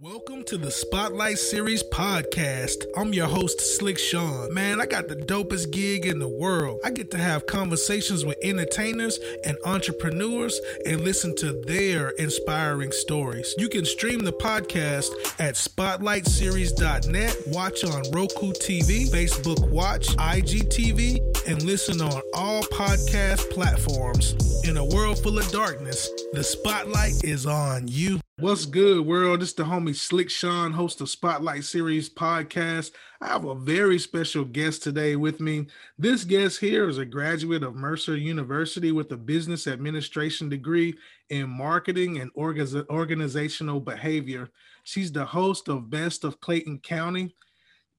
Welcome to the Spotlight Series podcast. I'm your host, Slick Sean. Man, I got the dopest gig in the world. I get to have conversations with entertainers and entrepreneurs and listen to their inspiring stories. You can stream the podcast at spotlightseries.net, watch on Roku TV, Facebook Watch, IGTV, and listen on all podcast platforms. In a world full of darkness, the spotlight is on you. What's good, world? Is the homie Slick Sean, host of Spotlight Series podcast. I have a very special guest today with me. This guest here is a graduate of Mercer University with a business administration degree in marketing and organizational behavior. She's the host of Best of Clayton County,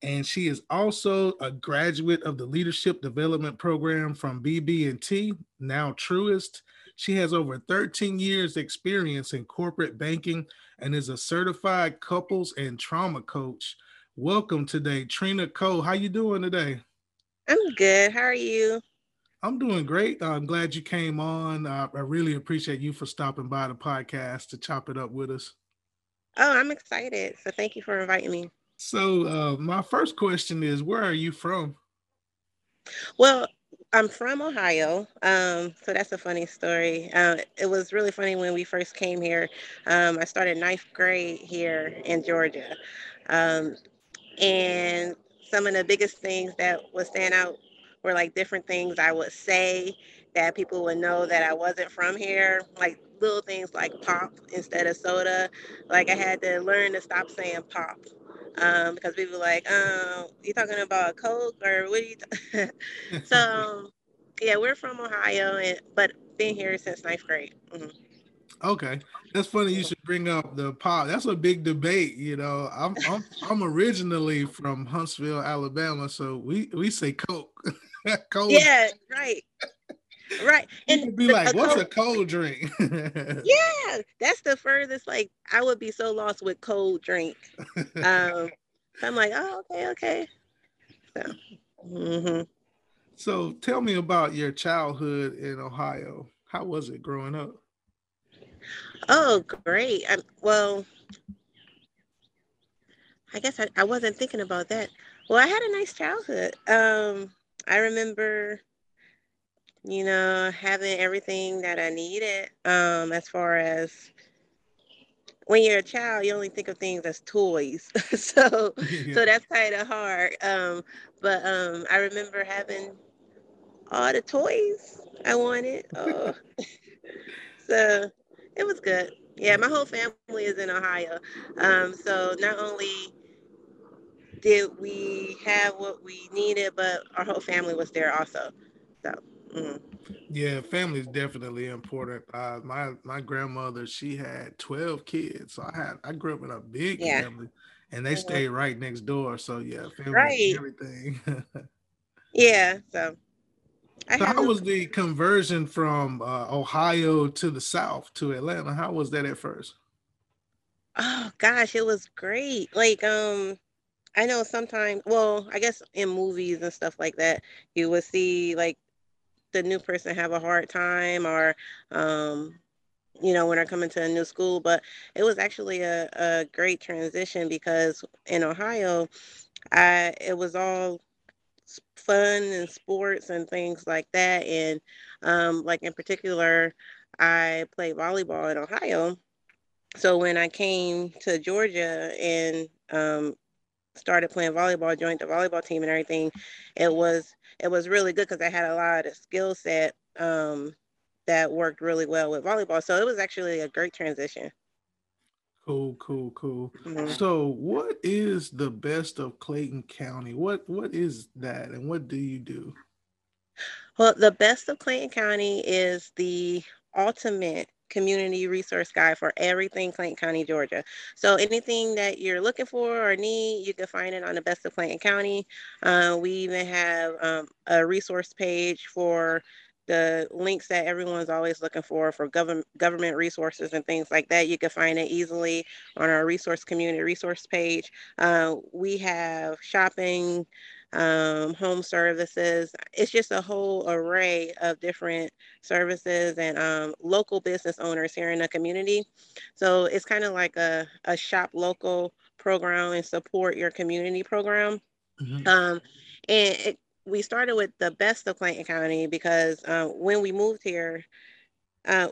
and she is also a graduate of the Leadership Development Program from BB&T, now Truist. She has over 13 years experience in corporate banking and is a certified couples and trauma coach. Welcome today, Trina Ko. How you doing today? I'm good. How are you? I'm doing great. I'm glad you came on. Uh, I really appreciate you for stopping by the podcast to chop it up with us. Oh, I'm excited. So thank you for inviting me. So, uh, my first question is where are you from? Well, I'm from Ohio, um, so that's a funny story. Uh, it was really funny when we first came here. Um, I started ninth grade here in Georgia, um, and some of the biggest things that would stand out were like different things I would say that people would know that I wasn't from here, like little things like pop instead of soda. Like I had to learn to stop saying pop um, because people were like, um, you talking about Coke or what are you? T-? so yeah, we're from Ohio, and but been here since ninth grade. Mm-hmm. Okay, that's funny. You should bring up the pop. That's a big debate. You know, I'm I'm I'm originally from Huntsville, Alabama, so we we say Coke. Coke. Yeah, right. Right. And be like, a what's cold, a cold drink? yeah, that's the furthest. Like, I would be so lost with cold drink. Um, I'm like, oh, okay, okay. So, mm-hmm. so tell me about your childhood in Ohio. How was it growing up? Oh, great. I, well, I guess I, I wasn't thinking about that. Well, I had a nice childhood. Um, I remember you know, having everything that I needed um, as far as when you're a child, you only think of things as toys. so yeah. so that's kind of hard. Um, but um, I remember having all the toys I wanted. Oh. so it was good. Yeah, my whole family is in Ohio. Um, so not only did we have what we needed, but our whole family was there also. So Mm. Yeah, family is definitely important. Uh, my my grandmother, she had twelve kids, so I had I grew up in a big yeah. family, and they mm-hmm. stayed right next door. So yeah, family right. everything. yeah, so. so how was the conversion from uh, Ohio to the South to Atlanta? How was that at first? Oh gosh, it was great. Like um, I know sometimes. Well, I guess in movies and stuff like that, you would see like the new person have a hard time or um, you know when they're coming to a new school but it was actually a, a great transition because in ohio i it was all fun and sports and things like that. And um, like in particular i played volleyball in ohio. So when i came to georgia and um, started playing volleyball joined the volleyball team and everything it was it was really good because I had a lot of skill set um, that worked really well with volleyball. So it was actually a great transition. Cool, cool, cool. Mm-hmm. So, what is the best of Clayton County? What what is that, and what do you do? Well, the best of Clayton County is the ultimate community resource guide for everything Clayton County, Georgia. So anything that you're looking for or need, you can find it on the Best of Clayton County. Uh, we even have um, a resource page for the links that everyone's always looking for for government government resources and things like that. You can find it easily on our resource community resource page. Uh, we have shopping um, home services. It's just a whole array of different services and um, local business owners here in the community. So it's kind of like a, a shop local program and support your community program. Mm-hmm. Um, and it, we started with the best of Clayton County because uh, when we moved here, uh,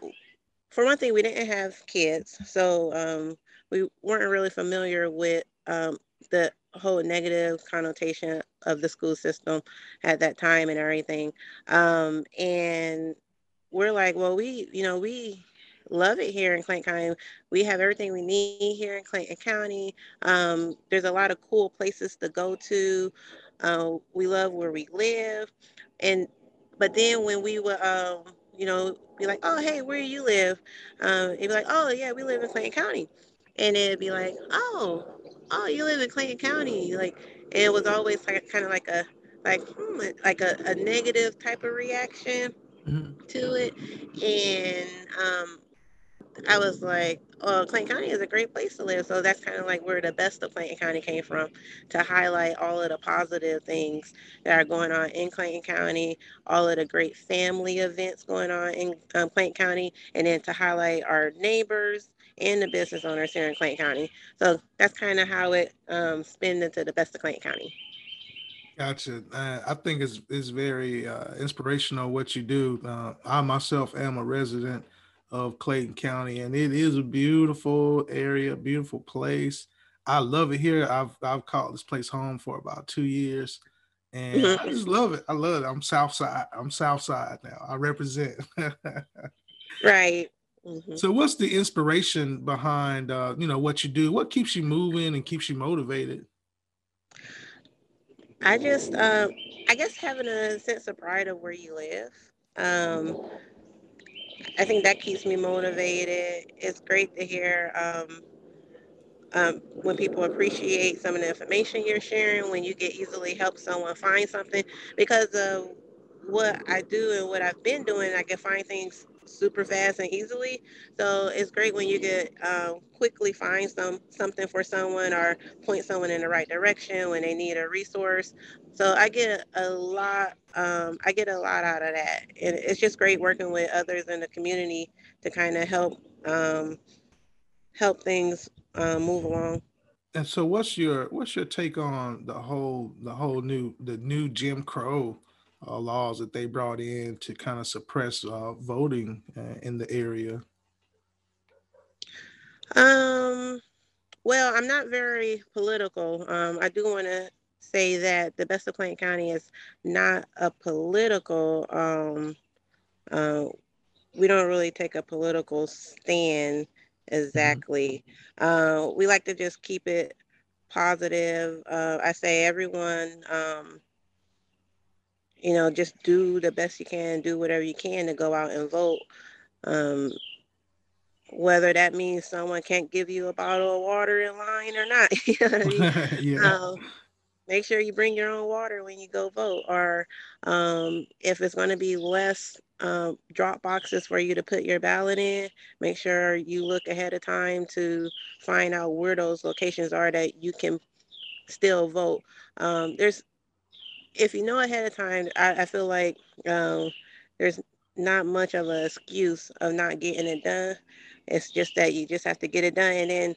for one thing, we didn't have kids, so um, we weren't really familiar with um, the whole negative connotation of the school system at that time and everything. Um, and we're like, well, we, you know, we love it here in Clayton County. We have everything we need here in Clayton County. Um, there's a lot of cool places to go to. Uh, we love where we live, and but then when we would, um, you know, be like, oh hey, where do you live? Um, it'd be like, oh yeah, we live in Clayton County, and it'd be like, oh, oh, you live in Clayton County, like it was always like kind of like a like hmm, like a, a negative type of reaction mm-hmm. to it, and um, I was like, oh, Clayton County is a great place to live. So that's kind of like where the best of Clayton County came from to highlight all of the positive things that are going on in Clayton County, all of the great family events going on in um, Clayton County, and then to highlight our neighbors and the business owners here in Clayton County. So that's kind of how it um, spins into the best of Clayton County. Gotcha. Uh, I think it's it's very uh, inspirational what you do. Uh, I myself am a resident of Clayton County, and it is a beautiful area, beautiful place. I love it here. I've I've called this place home for about two years, and mm-hmm. I just love it. I love it. I'm South Side. I'm South Side now. I represent. right. Mm-hmm. So, what's the inspiration behind uh, you know what you do? What keeps you moving and keeps you motivated? I just, uh, I guess, having a sense of pride of where you live. Um, I think that keeps me motivated. It's great to hear um, um, when people appreciate some of the information you're sharing, when you get easily help someone find something. Because of what I do and what I've been doing, I can find things super fast and easily. So it's great when you get um, quickly find some something for someone or point someone in the right direction when they need a resource. So I get a lot. Um, I get a lot out of that, and it's just great working with others in the community to kind of help um, help things uh, move along. And so, what's your what's your take on the whole the whole new the new Jim Crow uh, laws that they brought in to kind of suppress uh, voting uh, in the area? Um, well, I'm not very political. Um, I do want to say that the best of Clayton County is not a political. Um, uh, we don't really take a political stand exactly. Mm-hmm. Uh, we like to just keep it positive. Uh, I say everyone um, you know, just do the best you can, do whatever you can to go out and vote. Um, whether that means someone can't give you a bottle of water in line or not. you know I mean? yeah. Um, make sure you bring your own water when you go vote. Or um, if it's going to be less um, drop boxes for you to put your ballot in, make sure you look ahead of time to find out where those locations are that you can still vote. Um, there's if you know ahead of time, I, I feel like um, there's not much of an excuse of not getting it done. It's just that you just have to get it done and then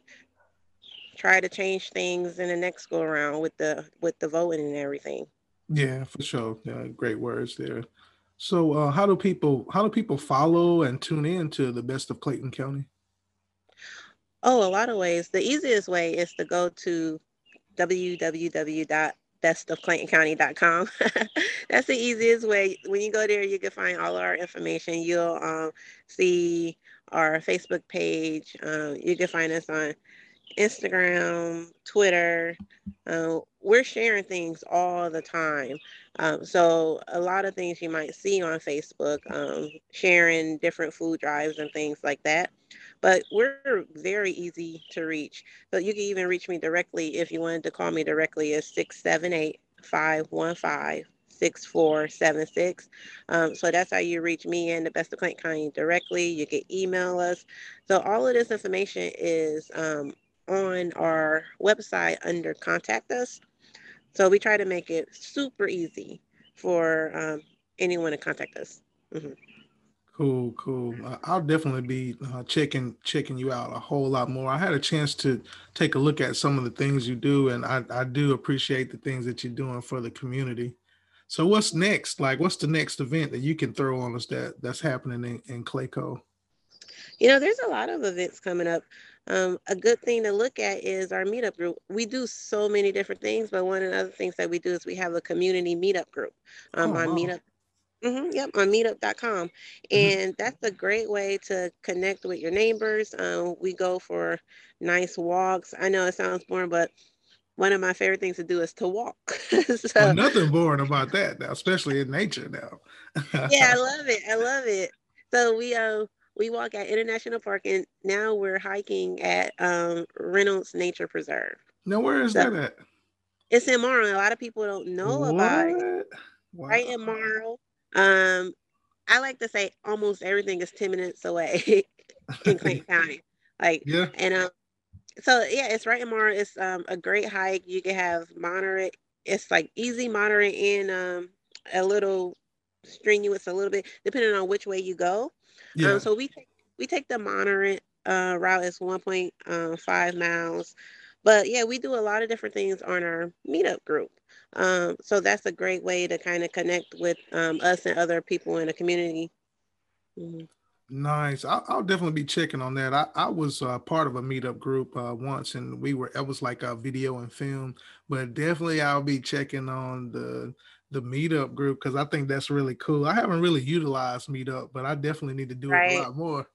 try to change things in the next go around with the with the voting and everything. Yeah, for sure. Yeah, great words there. So, uh, how do people how do people follow and tune in to the best of Clayton County? Oh, a lot of ways. The easiest way is to go to www bestofclaytoncounty.com. That's the easiest way. When you go there, you can find all our information. You'll um, see our Facebook page. Um, you can find us on Instagram, Twitter. Uh, we're sharing things all the time. Um, so a lot of things you might see on Facebook, um, sharing different food drives and things like that. But we're very easy to reach. So you can even reach me directly if you wanted to call me directly at 678 515 6476. Um, so that's how you reach me and the Best of Clayton County directly. You can email us. So all of this information is um, on our website under Contact Us. so we try to make it super easy for um, anyone to contact us. Mm-hmm. Cool, cool. Uh, I'll definitely be uh, checking checking you out a whole lot more. I had a chance to take a look at some of the things you do, and I, I do appreciate the things that you're doing for the community. So, what's next? Like, what's the next event that you can throw on us that that's happening in, in Clayco? You know, there's a lot of events coming up. Um, a good thing to look at is our meetup group. We do so many different things, but one of the other things that we do is we have a community meetup group um, oh, on wow. Meetup Mm-hmm, yep, on meetup.com. Mm-hmm. And that's a great way to connect with your neighbors. Um, we go for nice walks. I know it sounds boring, but one of my favorite things to do is to walk. so, well, nothing boring about that now, especially in nature now. yeah, I love it. I love it. So we uh we walk at International Park and now we're hiking at um, Reynolds Nature Preserve. Now where is so, that at? It's in Morrow. A lot of people don't know what? about it. Wow. Right in Morrow. Um, I like to say almost everything is 10 minutes away in Clayton County. Like, yeah. And um, so, yeah, it's right in Morrow. It's um, a great hike. You can have moderate, it's like easy, moderate, and um, a little strenuous, a little bit, depending on which way you go. Yeah. Um, so we take, we take the moderate uh, route. It's 1.5 uh, miles. But yeah, we do a lot of different things on our meetup group. Um, so that's a great way to kind of connect with um, us and other people in the community. Mm-hmm. Nice. I'll, I'll, definitely be checking on that. I, I was uh, part of a meetup group uh, once, and we were it was like a video and film. But definitely, I'll be checking on the the meetup group because I think that's really cool. I haven't really utilized meetup, but I definitely need to do right. it a lot more.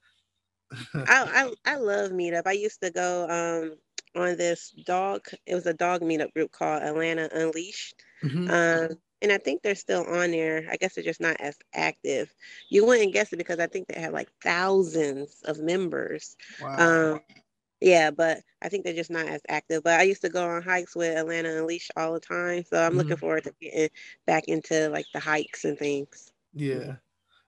I, I I love meetup. I used to go um on this dog. It was a dog meetup group called Atlanta Unleashed. Mm-hmm. Um, and I think they're still on there. I guess they're just not as active. You wouldn't guess it because I think they have like thousands of members. Wow. Um, yeah, but I think they're just not as active. But I used to go on hikes with Atlanta Unleashed all the time, so I'm mm-hmm. looking forward to getting back into like the hikes and things. Yeah,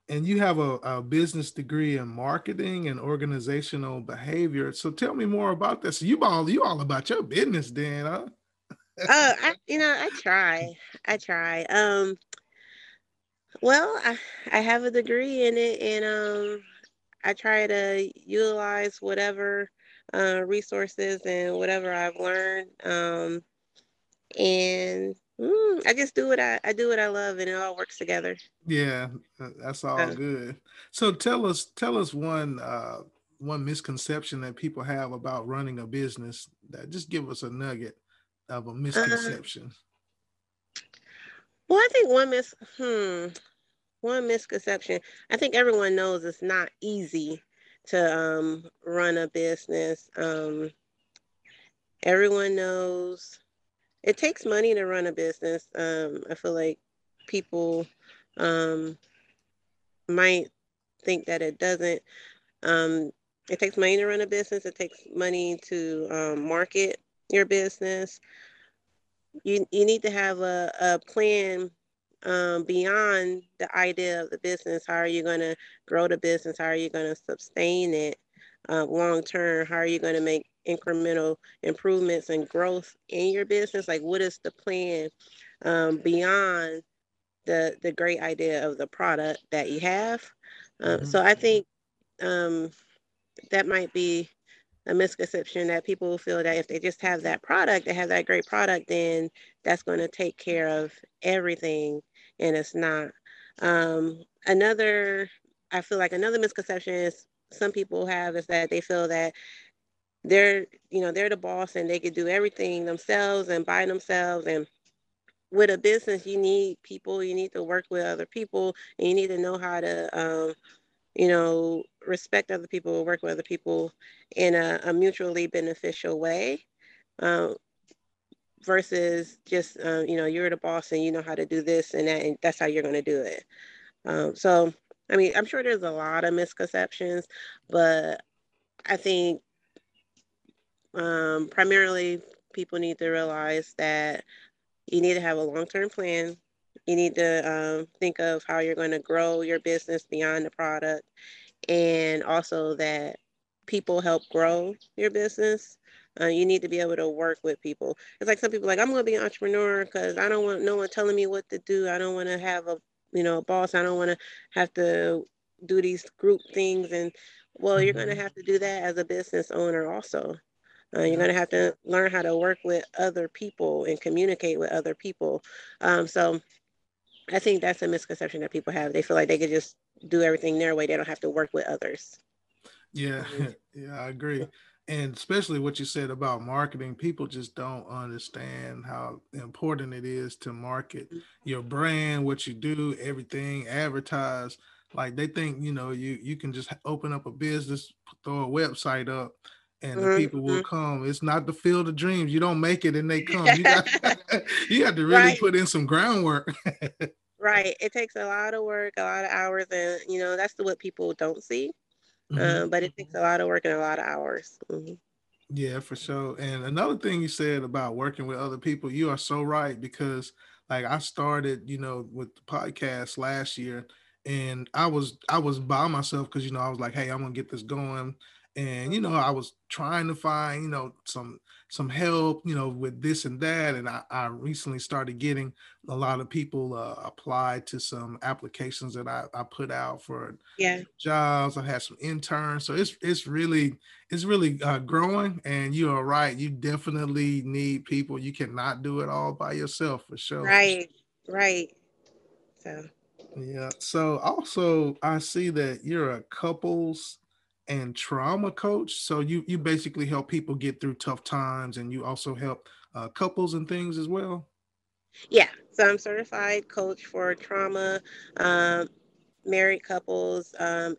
and you have a, a, business degree in marketing and organizational behavior. So tell me more about this. You all you all about your business, then, huh? uh, I you know I try, I try. Um, well, I I have a degree in it, and um, I try to utilize whatever uh, resources and whatever I've learned. Um, and Mm, I just do what I, I do what I love and it all works together. Yeah, that's all uh, good. So tell us tell us one uh one misconception that people have about running a business. That just give us a nugget of a uh, misconception. Uh, well, I think one mis hmm one misconception. I think everyone knows it's not easy to um run a business. Um everyone knows it takes money to run a business. Um, I feel like people um, might think that it doesn't. Um, it takes money to run a business. It takes money to um, market your business. You you need to have a, a plan um, beyond the idea of the business. How are you going to grow the business? How are you going to sustain it uh, long term? How are you going to make incremental improvements and growth in your business? Like, what is the plan um, beyond the the great idea of the product that you have? Um, mm-hmm. So I think um, that might be a misconception that people feel that if they just have that product, they have that great product, then that's going to take care of everything, and it's not. Um, another, I feel like another misconception is some people have is that they feel that they're you know they're the boss and they can do everything themselves and by themselves. And with a business you need people you need to work with other people and you need to know how to um, you know respect other people work with other people in a, a mutually beneficial way um, versus just uh, you know you're the boss and you know how to do this and that and that's how you're going to do it. Um, so i mean i'm sure there's a lot of misconceptions but i think um, primarily, people need to realize that you need to have a long term plan. You need to um, think of how you're going to grow your business beyond the product, and also that people help grow your business. Uh, you need to be able to work with people. It's like some people like I'm going to be an entrepreneur because I don't want no one telling me what to do. I don't want to have a you know a boss. I don't want to have to do these group things. And well, mm-hmm. you're going to have to do that as a business owner also. Uh, you're going to have to learn how to work with other people and communicate with other people. Um, so I think that's a misconception that people have. They feel like they could just do everything their way. They don't have to work with others. Yeah, mm-hmm. yeah, I agree. And especially what you said about marketing, people just don't understand how important it is to market mm-hmm. your brand, what you do, everything, advertise. Like they think, you know, you you can just open up a business, throw a website up, and mm-hmm. the people will mm-hmm. come. It's not the field of dreams. You don't make it and they come. You got you got to really right. put in some groundwork. right. It takes a lot of work, a lot of hours, and you know that's what people don't see. Mm-hmm. Um, but it takes a lot of work and a lot of hours. Mm-hmm. Yeah, for sure. And another thing you said about working with other people, you are so right because like I started, you know, with the podcast last year and I was I was by myself because you know I was like, hey, I'm gonna get this going and you know i was trying to find you know some some help you know with this and that and i, I recently started getting a lot of people uh, applied to some applications that I, I put out for yeah. jobs. I had some interns so it's it's really it's really uh, growing and you are right you definitely need people. You cannot do it all by yourself for sure. Right right. So. Yeah so also i see that you're a couples and trauma coach. So you you basically help people get through tough times, and you also help uh, couples and things as well. Yeah, so I'm certified coach for trauma, um, married couples, um,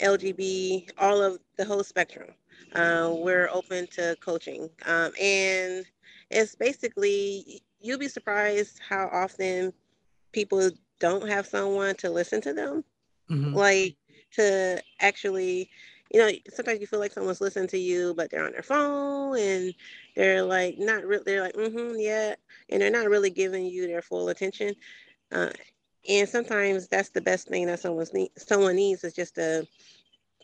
LGB, all of the whole spectrum. Uh, we're open to coaching, um, and it's basically you'll be surprised how often people don't have someone to listen to them. Mm-hmm. Like to actually you know sometimes you feel like someone's listening to you but they're on their phone and they're like not really they're like mm-hmm yeah and they're not really giving you their full attention. Uh, and sometimes that's the best thing that someone's need, someone needs is just to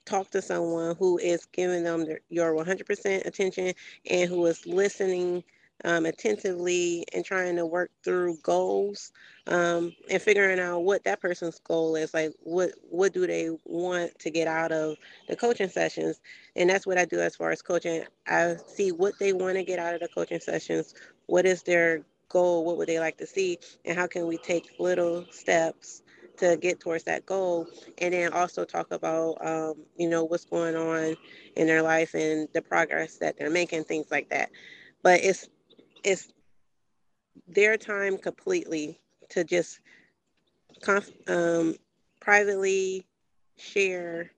talk to someone who is giving them their, your 100% attention and who is listening um, attentively and trying to work through goals um, and figuring out what that person's goal is like what what do they want to get out of the coaching sessions? And that's what i do as far as coaching. I see what they want to get out of the coaching sessions. What is their goal? What would they like to see? And how can we take little steps to get towards that goal? And then also talk about um, you know what's going on in their life and the progress that they're making things like that. But it's it's their time completely to just conf- um, privately share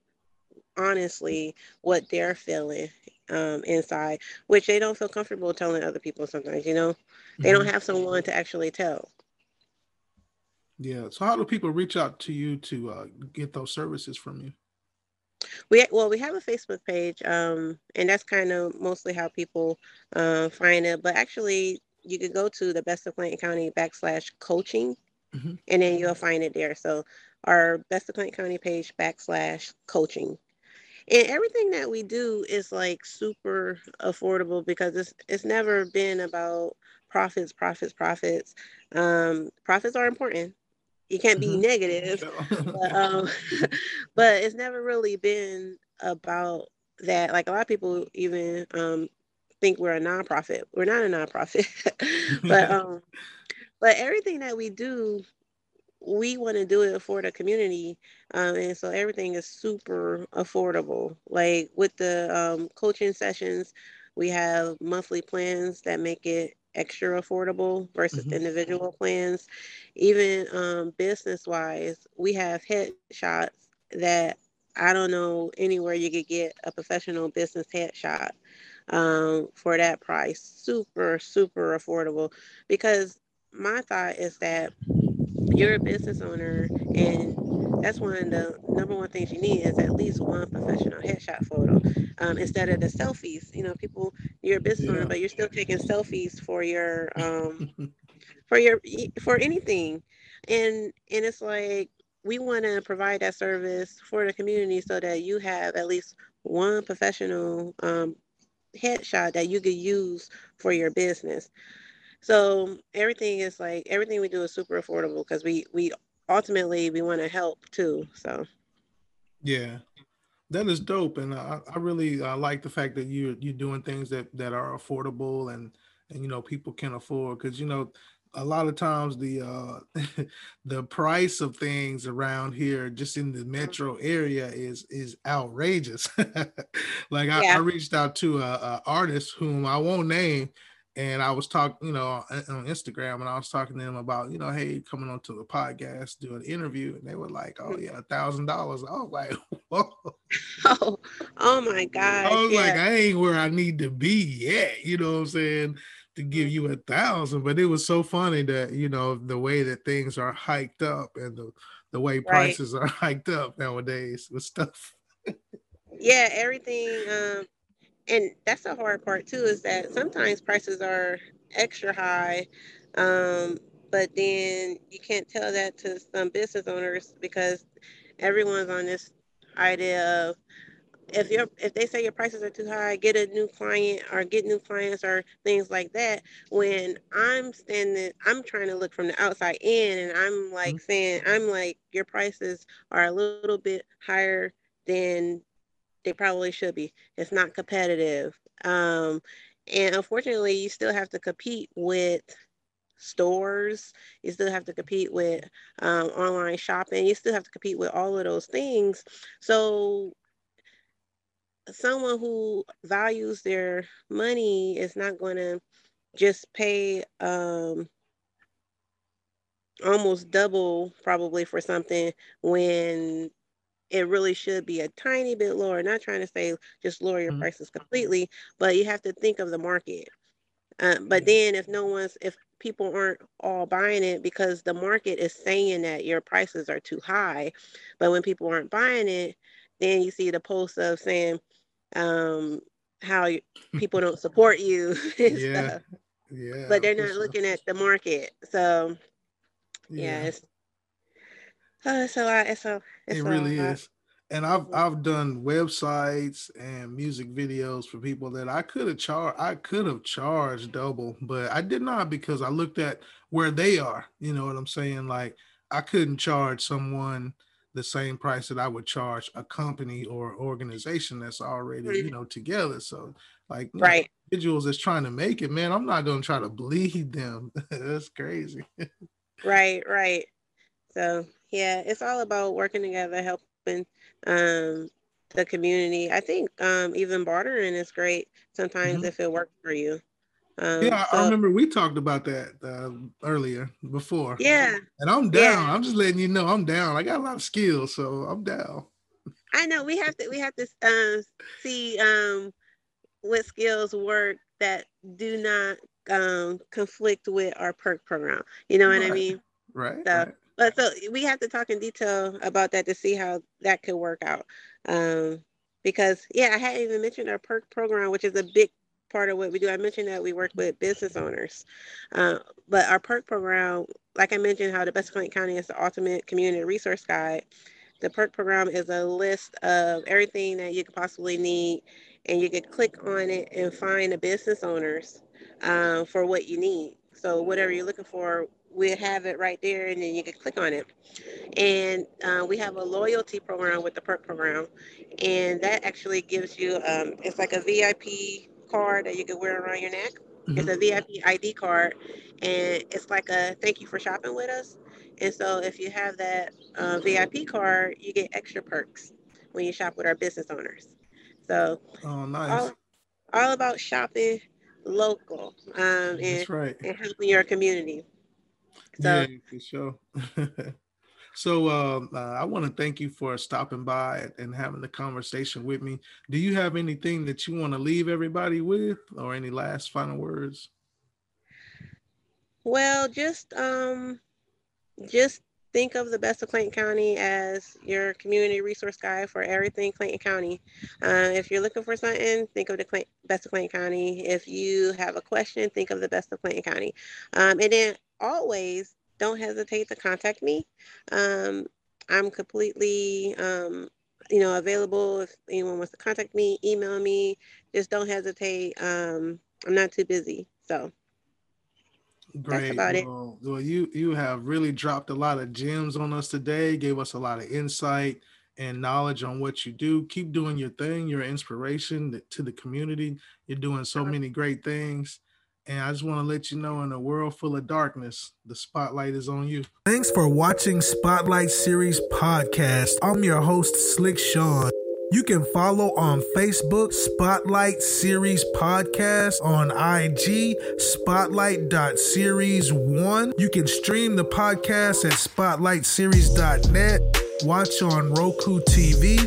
honestly what they're feeling um, inside, which they don't feel comfortable telling other people sometimes, you know? They mm-hmm. don't have someone to actually tell. Yeah. So how do people reach out to you to uh, get those services from you? We well, we have a Facebook page, um, and that's kind of mostly how people uh, find it. But actually, you could go to the best of Clayton County backslash coaching, mm-hmm. and then you'll find it there. So our best of Clayton County page backslash coaching, and everything that we do is like super affordable because it's it's never been about profits, profits, profits. Um, profits are important you can't be mm-hmm. negative but, um, but it's never really been about that. Like a lot of people even um, think we're a nonprofit. We're not a nonprofit but um but everything that we do we want to do it for the community um, and so everything is super affordable. Like with the um, coaching sessions we have monthly plans that make it extra affordable versus mm-hmm. individual plans. Even um, business wise, we have headshots that I don't know anywhere you could get a professional business headshot um, for that price. Super, super affordable. Because my thought is that you're a business owner and that's one of the number one things you need is at least one professional headshot photo um, instead of the selfies. You know, people you're a business yeah. owner, but you're still taking selfies for your um, for your for anything, and and it's like we want to provide that service for the community so that you have at least one professional um, headshot that you could use for your business. So everything is like everything we do is super affordable because we we ultimately we want to help too. So yeah, that is dope, and I, I really uh, like the fact that you you're doing things that that are affordable and and you know people can afford because you know a lot of times the uh the price of things around here just in the metro area is is outrageous like I, yeah. I, reached out to a, a, artist whom i won't name and i was talking you know on instagram and i was talking to them about you know hey coming onto the podcast do an interview and they were like oh yeah a thousand dollars i was like whoa oh, oh my god i was yeah. like i ain't where i need to be yet you know what i'm saying to give you a thousand, but it was so funny that you know the way that things are hiked up and the the way prices right. are hiked up nowadays with stuff. yeah, everything. Um, and that's the hard part too is that sometimes prices are extra high, um, but then you can't tell that to some business owners because everyone's on this idea of if you're if they say your prices are too high get a new client or get new clients or things like that when i'm standing i'm trying to look from the outside in and i'm like mm-hmm. saying i'm like your prices are a little bit higher than they probably should be. It's not competitive. Um, and unfortunately you still have to compete with stores. You still have to compete with um, online shopping. You still have to compete with all of those things. So someone who values their money is not going to just pay um, almost double probably for something when it really should be a tiny bit lower. Not trying to say just lower your mm-hmm. prices completely, but you have to think of the market. Uh, but then if no one's if people aren't all buying it because the market is saying that your prices are too high, but when people aren't buying it, then you see the post of saying um, how people don't support you yeah. Stuff. Yeah. But they're not looking at the market. So yeah, yeah it's oh, it's a lot. It's a it's it really lot. is. And I've mm-hmm. I've done websites and music videos for people that I could have charged I could have charged double, but I did not because I looked at where they are. You know what I'm saying? Like I couldn't charge someone the same price that I would charge a company or organization that's already, you know, together. So like right. Individuals that's trying to make it, man, I'm not gonna try to bleed them. that's crazy. right, right. So yeah, it's all about working together, helping um the community. I think um even bartering is great sometimes mm-hmm. if it works for you. Um, yeah, so, I remember we talked about that uh, earlier before. Yeah, and I'm down. Yeah. I'm just letting you know I'm down. I got a lot of skills, so I'm down. I know we have to we have to uh, see um, what skills work that do not um, conflict with our perk program. You know what right. I mean? Right. So, right. But so we have to talk in detail about that to see how that could work out. Um, because yeah, I hadn't even mentioned our perk program, which is a big part of what we do. I mentioned that we work with business owners, uh, but our perk program, like I mentioned, how the best Clayton County is the ultimate community resource guide. The perk program is a list of everything that you could possibly need, and you could click on it and find the business owners uh, for what you need. So whatever you're looking for, we have it right there, and then you can click on it. And uh, we have a loyalty program with the perk program, and that actually gives you um, it's like a VIP card that you can wear around your neck. Mm-hmm. It's a VIP ID card, and it's like a thank you for shopping with us. And so, if you have that uh, VIP card, you get extra perks when you shop with our business owners. So, oh, nice. All, all about shopping local um, and, right. and helping your community. So, yeah, for sure. So uh, uh, I want to thank you for stopping by and having the conversation with me. Do you have anything that you want to leave everybody with, or any last final words? Well, just um, just think of the best of Clayton County as your community resource guide for everything Clayton County. Uh, if you're looking for something, think of the Clay- best of Clayton County. If you have a question, think of the best of Clayton County. Um, and then always don't hesitate to contact me. Um, I'm completely um, you know, available if anyone wants to contact me, email me. Just don't hesitate. Um, I'm not too busy. So Great. That's about it. well, well, you you have really dropped a lot of gems on us today. Gave us a lot of insight and knowledge on what you do. Keep doing your thing. You're an inspiration to the community. You're doing so many great things. And I just want to let you know in a world full of darkness, the spotlight is on you. Thanks for watching Spotlight Series Podcast. I'm your host, Slick Sean. You can follow on Facebook, Spotlight Series Podcast, on IG, Spotlight.series1. You can stream the podcast at spotlightseries.net, watch on Roku TV,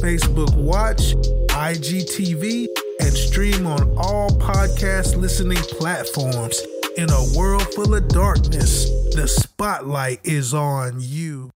Facebook Watch, IGTV, stream on all podcast listening platforms. In a world full of darkness, the spotlight is on you.